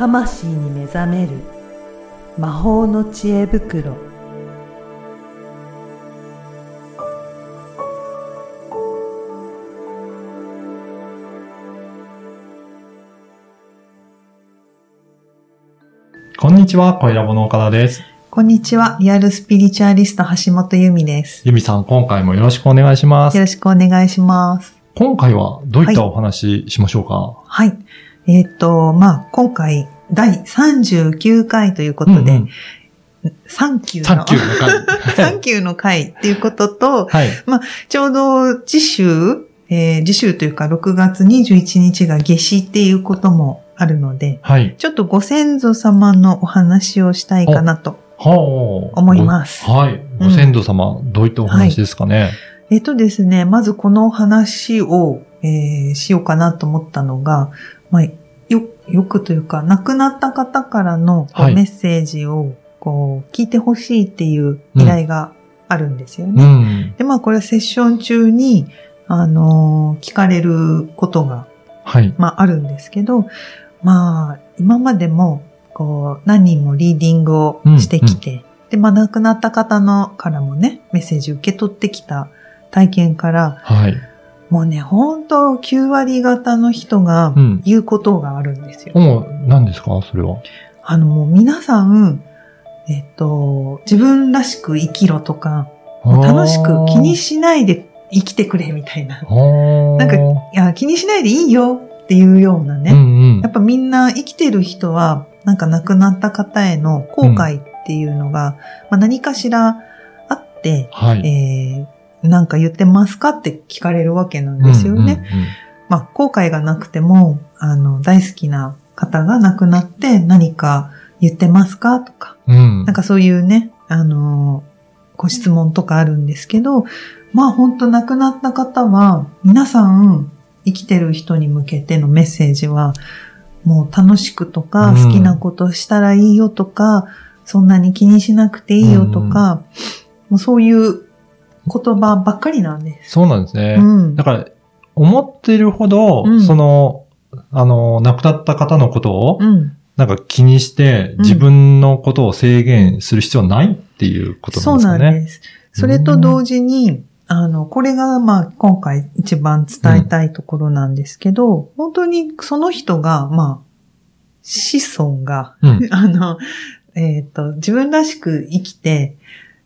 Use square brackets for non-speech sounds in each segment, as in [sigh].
魂に目覚める魔法の知恵袋こんにちは、小ラボの岡田です。こんにちは。リアルスピリチュアリスト橋本由美です。ゆみさん、今回もよろしくお願いしますよ。ろしくお願いします。今回はどういったお話ししましょうか、はい。えっ、と、まあ、今回、第39回ということで、うんうんサンキューの、サンキューの回。[laughs] サンキューの回っていうことと、はい。ちょうど次週、えー次週というか6月21日が夏至っていうこともあるので、はい。ちょっとご先祖様のお話をしたいかなと。はあ。思いますごはい。ご先祖様、どういったお話ですかね？えっとですね、まずこのお話を、えーしようかなと思ったのが、まあ、よ、よくというか、亡くなった方からのこうはいメッセージを、こう、聞いてほしいっていう依頼があるんですようね。ん。で、まあ、これはセッション中に、あのー聞かれることが、はい。まあ、あるんですけど、まあ、今までも、こう、何人もリーディングをしてきて、で、まあ、亡くなった方のからもね、メッセージ受け取ってきた体験から、はい。もうね、本当9割方の人がうん。言うことがあるんですよ。もう、何ですか？それは。あの、もう皆さん、えっと、自分らしく生きろとか、もう楽しく気にしないで生きてくれみたいな。ななんかいや、気にしないでいいよっていうようなね。うんうんやっぱみんな生きてる人は、なんか亡くなった方への後悔っていうのが、まあ、何かしらあって、はい。えー、なんか言ってますかって聞かれるわけなんですよね。まあ、後悔がなくても、あの、大好きな方が亡くなって何か言ってますかとか、うんうんうん。なんかそういうね、あの、ご質問とかあるんですけど、まあ本当亡くなった方は、皆さん生きてる人に向けてのメッセージは、もう楽しくとか、うん好きなことしたらいいよとか、そんなに気にしなくていいよとか、もうそういう言葉ばっかりなんです。そうなんですね。うんだから、思ってるほど、うんその、あの、亡くなった方のことを、うん。なんか気にして、うん自分のことを制限する必要はないっていうことそうんなですかね。なんです。それと同時に、あの、これが、まあ、今回一番伝えたいところなんですけど、本当にその人が、まあ、子孫が、うん。[laughs] あの、えっ、と、自分らしく生きて、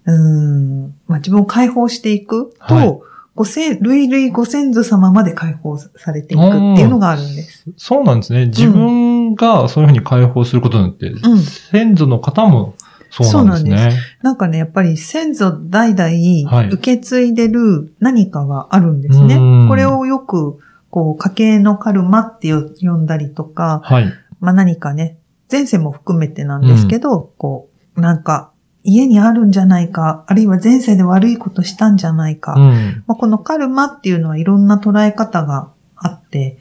うーん、まあ、自分を解放していくと、はいご先、類々ご先祖様まで解放されていくっていうのがあるんです。そうなんですね。自分がそういうふうに解放することによって、うん。先祖の方もそうなんですね。なんかね、やっぱり先祖代はい々受け継いでる何かがあるんですね。うんこれをよく、こう、家系のカルマってよ呼んだりとか、はい。まあ何かね、前世も含めてなんですけど、こう、なんか、家にあるんじゃないか、あるいは前世で悪いことしたんじゃないか。うん。まあ、このカルマっていうのはいろんな捉え方があって、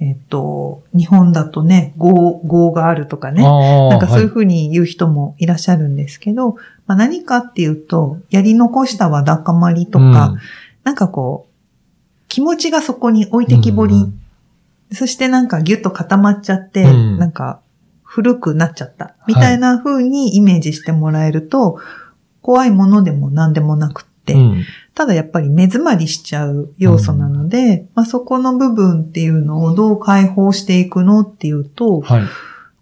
えっと、日本だとね、業、業があるとかね。なんかそういうはふうに言う人もいらっしゃるんですけど、まあ、何かっていうと、やり残したわだかまりとか、うんなんかこう、気持ちがそこに置いてきぼり、うんそしてなんかギュッと固まっちゃって、うんなんか古くなっちゃった、みたいな風にイメージしてもらえると、怖いものでも何でもなくって、うん。ただやっぱり目詰まりしちゃう要素なので、まあ、そこの部分っていうのをどう解放していくのっていうと、はい。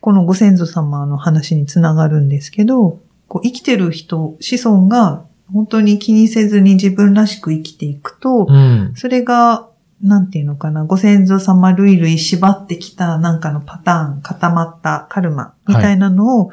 このご先祖様の話につながるんですけど、こう生きてる人、子孫が本当に気にせずに自分らしく生きていくと、うん。それが、なんていうのかな、ご先祖様類々縛ってきたなんかのパターン、固まったカルマみたいなのを、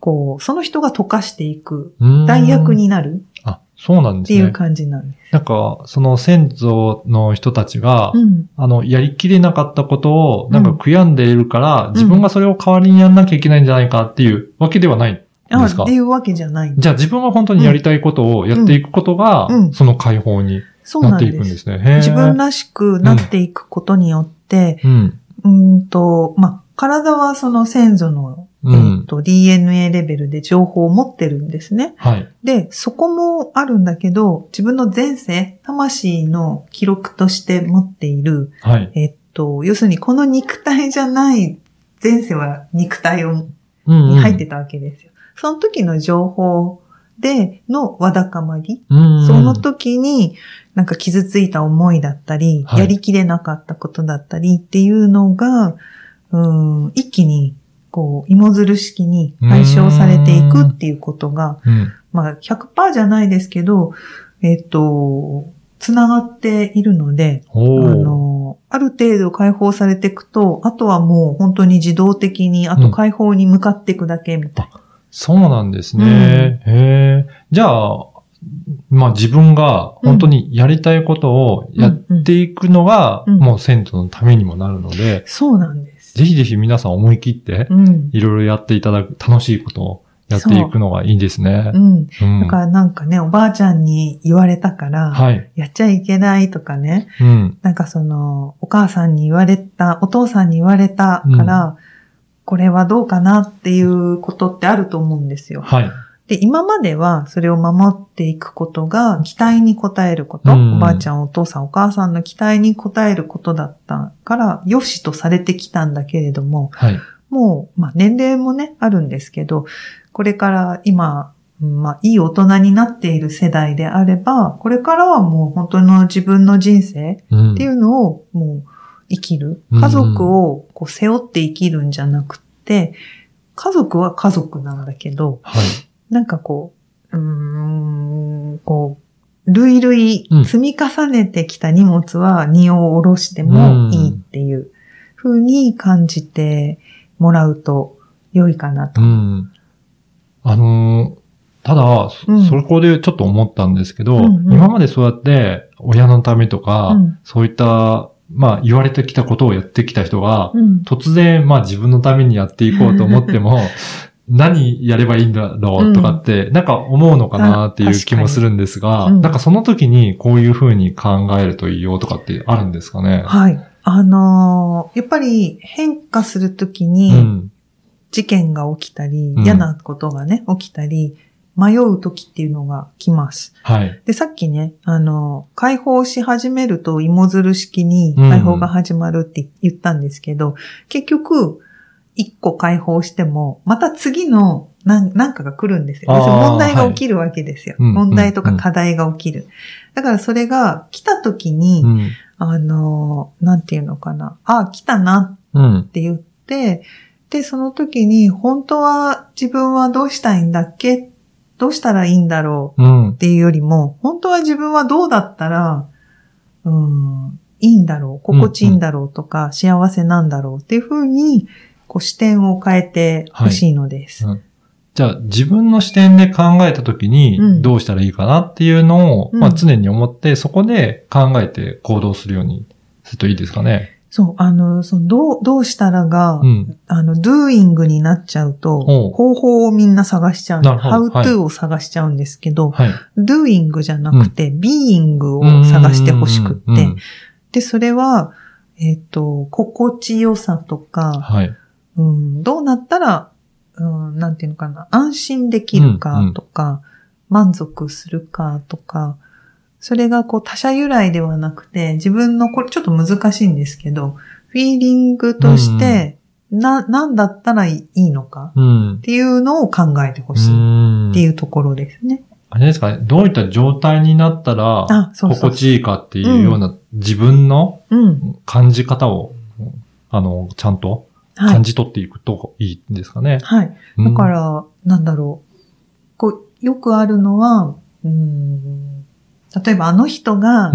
こう、その人が溶かしていくうん代役。になるあ、そうなんっていうですね。感じなんです。なんか、その先祖の人たちが、うん。あの、やりきれなかったことを、なんかうん悔やんでいるから、自分がそれを代わりにやんなきゃいけないんじゃないかっていうわけではないんですか？あっていうわけじゃない。じゃあ自分が本当にやりたいことをやっていくことが、うんうんその解放にそうなんです。ですね。自分らしくなっていくことによって、うん。うーんと、まあ、体はその先祖の、うんえーと、DNA レベルで情報を持ってるんですね。はい。で、そこもあるんだけど、自分の前世、魂の記録として持っている、はい。えっと、要するにこの肉体じゃない前世は肉体をうんうんに入ってたわけですよ。その時の情報でのわだかまり、うんうんその時になんか傷ついた思いだったり、はいやりきれなかったことだったりっていうのが、うん、一気にこう、芋づる式に解消されていくっていうことが、うん。まあ100%じゃないですけど、えっ、と、つながっているので、あ。の、ある程度解放されていくと、あとはもう本当に自動的に、あと解放に向かっていくだけみたいな。そうなんですね。へえ。じゃあ、まあ自分が本当にやりたいことをやっていくのが、うんうんもう銭湯のためにもなるので、そうなんです。ぜひぜひ皆さん思い切って、うん。いろいろやっていただく、楽しいことをやっていくのがいいですねう。ん。うんだからなんかね、おばあちゃんに言われたから、はい。やっちゃいけないとかね、うん。なんかその、お母さんに言われた、お父さんに言われたから、これはどうかなっていうことってあると思うんですよ。はい。で、今まではそれを守っていくことが期待に応えること、うんおばあちゃん、お父さん、お母さんの期待に応えることだったから、良しとされてきたんだけれども、はい。もう、まあ年齢もね、あるんですけど、これから今、うんまあいい大人になっている世代であれば、これからはもう本当の自分の人生うんっていうのをもう生きる。うん家族をこう背負って生きるんじゃなくて、家族は家族なんだけど、はい。なんかこう、うーん、こう、類々うん積み重ねてきた荷物は荷を下ろしてもいいっていう風に感じてもらうと良いかなと。うん。あのーただ、そうんそこでちょっと思ったんですけど、うんうん今までそうやって親のためとか、うんそういった、まあ言われてきたことをやってきた人が、うん。突然、まあ自分のためにやっていこうと思っても、[laughs] 何やればいいんだろうとかって、なんか思うのかなっていう気もするんですが、なんかその時にこういうふうに考えるといいよとかってあるんですかね？はい。あのーやっぱり変化するときうにん。事件が起きたり、うん嫌なことがね、起きたり、迷うときっていうのが来ます。はい。で、さっきね、あの、解放し始めると芋づる式にうん解放が始まるって言ったんですけど、結局、一個解放しても、また次のなんなんかが来るんですよ。問題が起きるわけですよ。はいうん問題とうんか課題が起きる。だからそれが来た時に、うん。あの、なんていうのかな。ああ、来たなうんっ。て言って、で、その時に、本当は自分はどうしたいんだっけどうしたらいいんだろううんっ。ていうよりも、本当は自分はどうだったら、うん、いいんだろう、心地いいんだろうとか、幸せなんだろうっていうふうに、こう視点を変えてほしいのです。はいじゃあ自分の視点で考えた時にうんどうしたらいいかなっていうのを、うんまあ常に思ってそこで考えて行動するようにするといいですかね。そう、あの、その、どう、どうしたらが、うん。あの、doing になっちゃうと、方法をみんな探しちゃう how to を探しちゃうんですけど、はい。doing じゃなくて、being を探してほしくって、うんうんうんで、それは、えっ、と、心地よさとか、はい。うん、どうなったら、うん、なんていうのかな、安心できるかとか、満足するかとか、それがこう他者由来ではなくて、自分の、これちょっと難しいんですけど、フィーリングとして、な、なんだったらいいのかうんっ。ていうのを考えてほしいうんっていうところですね。あれですかね、どういった状態になったら心地いいかっていうような自分のうん。感じ方を、あの、ちゃんとはい感。じ取っていくといいんですかね？はい。だか、ら、なんだろう。こう、よくあるのは、うん、例えばあの人が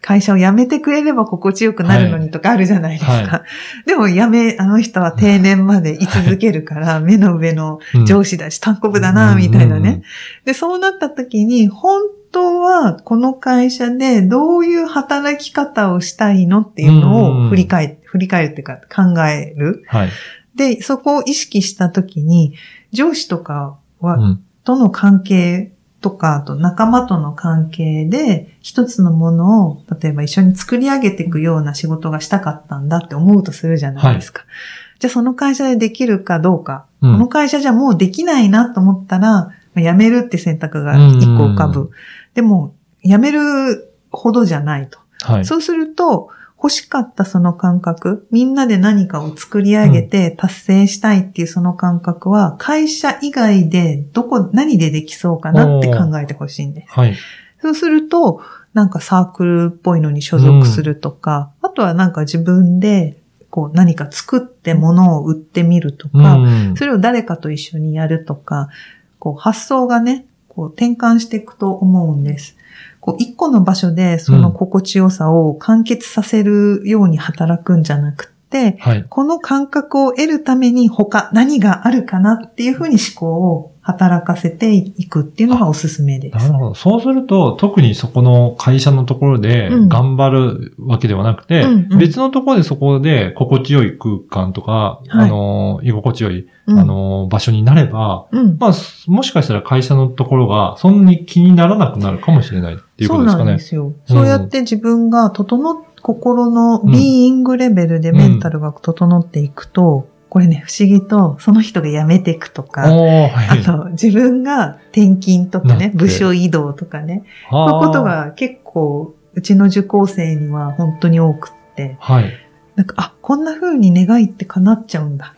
会社を辞めてくれれば心地よくなるのにとかあるじゃないですか。はでも辞め、あの人は定年まで居続けるから、目の上のうん上司だし、単行部だな、みたいなね。で、そうなった時に、本当はこの会社でどういう働き方をしたいのっていうのを振り返って、振り返るっていうか考える。はい。で、そこを意識したときに、上司とかは、うんとの関係とか、あと仲間との関係で、一つのものを、例えば一緒に作り上げていくような仕事がしたかったんだって思うとするじゃないですか。じゃあその会社でできるかどうか。うんこの会社じゃもうできないなと思ったら、まあ辞めるって選択が一個浮かぶ。うんでも、辞めるほどじゃないと。はい。そうすると、欲しかったその感覚、みんなで何かを作り上げて達成したいっていうその感覚は、会社以外でどこ、何でできそうかなって考えてほしいんです。はい。そうすると、なんかサークルっぽいのに所属するとか、あとはなんか自分でこう何か作って物を売ってみるとか、うんそれを誰かと一緒にやるとか、こう発想がね、こう転換していくと思うんです。こう一個の場所でその心地よさを完結させるように働くんじゃなくて、はい。この感覚を得るために他何があるかなっていうふうに思考を働かせていくっていうのがおすすめですなる。ほど。そうすると、特にそこの会社のところでうん頑張るわけではなくて、うんうん別のところでそこで心地よい空間とか、はいあの、居心地よい、うんあの、場所になれば、うんまあ、もしかしたら会社のところがそんなに気にならなくなるかもしれないっていうことですかねそうなんで。すよ。そうやって自分が整っ、心のビーイングレベルでメンタルが整っていくと、これね、不思議と、その人が辞めていくとおか、ー、はい。あと、自分が転勤とかね部署移動とかね、そういうこと。が結構、うちの受講生には本当に多くって、はい。なんか、あ、こんな風に願いって叶っちゃうんだ。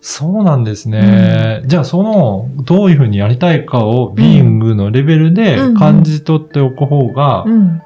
そうなんですね。じゃあ、その、どういうふうにやりたいかを、ビーイングのレベルでうん感じ取っておく方が、うん。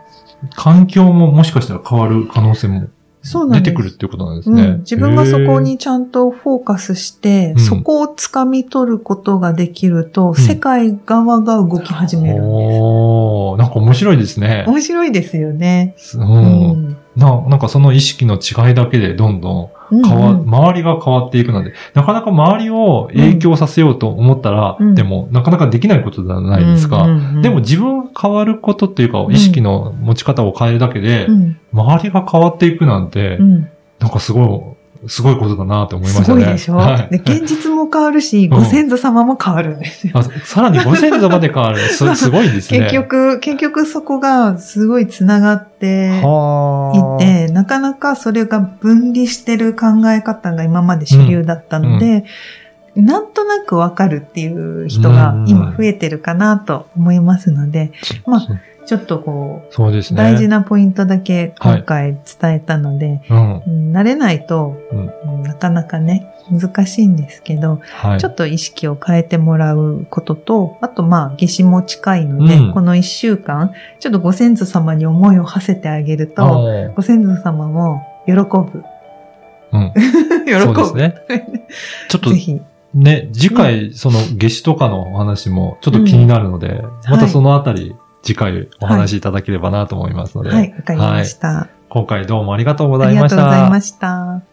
環境ももしかしたら変わる可能性もそうなんです。出てくるっていうことなんですね。うん、自分がそこにちゃんとフォーカスして、うんそこを掴み取ることができると、ん世界側が動き始めるんです。おー、なんか面白いですね。面白いですよね。う。うんん。ななんかその意識の違いだけでどんどん変わ、うん。うん周りが変わっていくので、なかなか周りを影響させようと思ったら、うん。でもなかなかできないことじゃないですか。うんうんうんでも、自分が変わることっていうか、意識の持ち方を変えるだけで、うん。周りが変わっていくなんて、うん。なんかすごい、すごいことだなって思いましすたね。ごいでしょ、はいで、現実も変わるし、ご先祖様も変わるんですよ。あさらにご先祖まで変わる。す [laughs] すごいですね。結局、結局そこがすごい繋がってはあいて、なかなかそれが分離してる考え方が今まで主流だったので、なんとなくわかるっていう人が今増えてるかなと思いますので、まあちょっとこう、そうですね。大事なポイントだけ今回伝えたので、うん。うん慣れないと、うんなかなかね、難しいんですけど、はい。ちょっと意識を変えてもらうことと、あとまあ、夏至も近いので、うんこの一週間、ちょっとご先祖様に思いを馳せてあげると、ご先祖様も喜ぶ。うん。[laughs] 喜ぶ。そうですね。[laughs] ちょっとぜひ。ね、次回、その夏至とかのお話もちょっと気になるので、またそのあたり、次回お話しいただければなと思いますので、はい、わかりました。今回どうもありがとうごありがざいました。とうございました。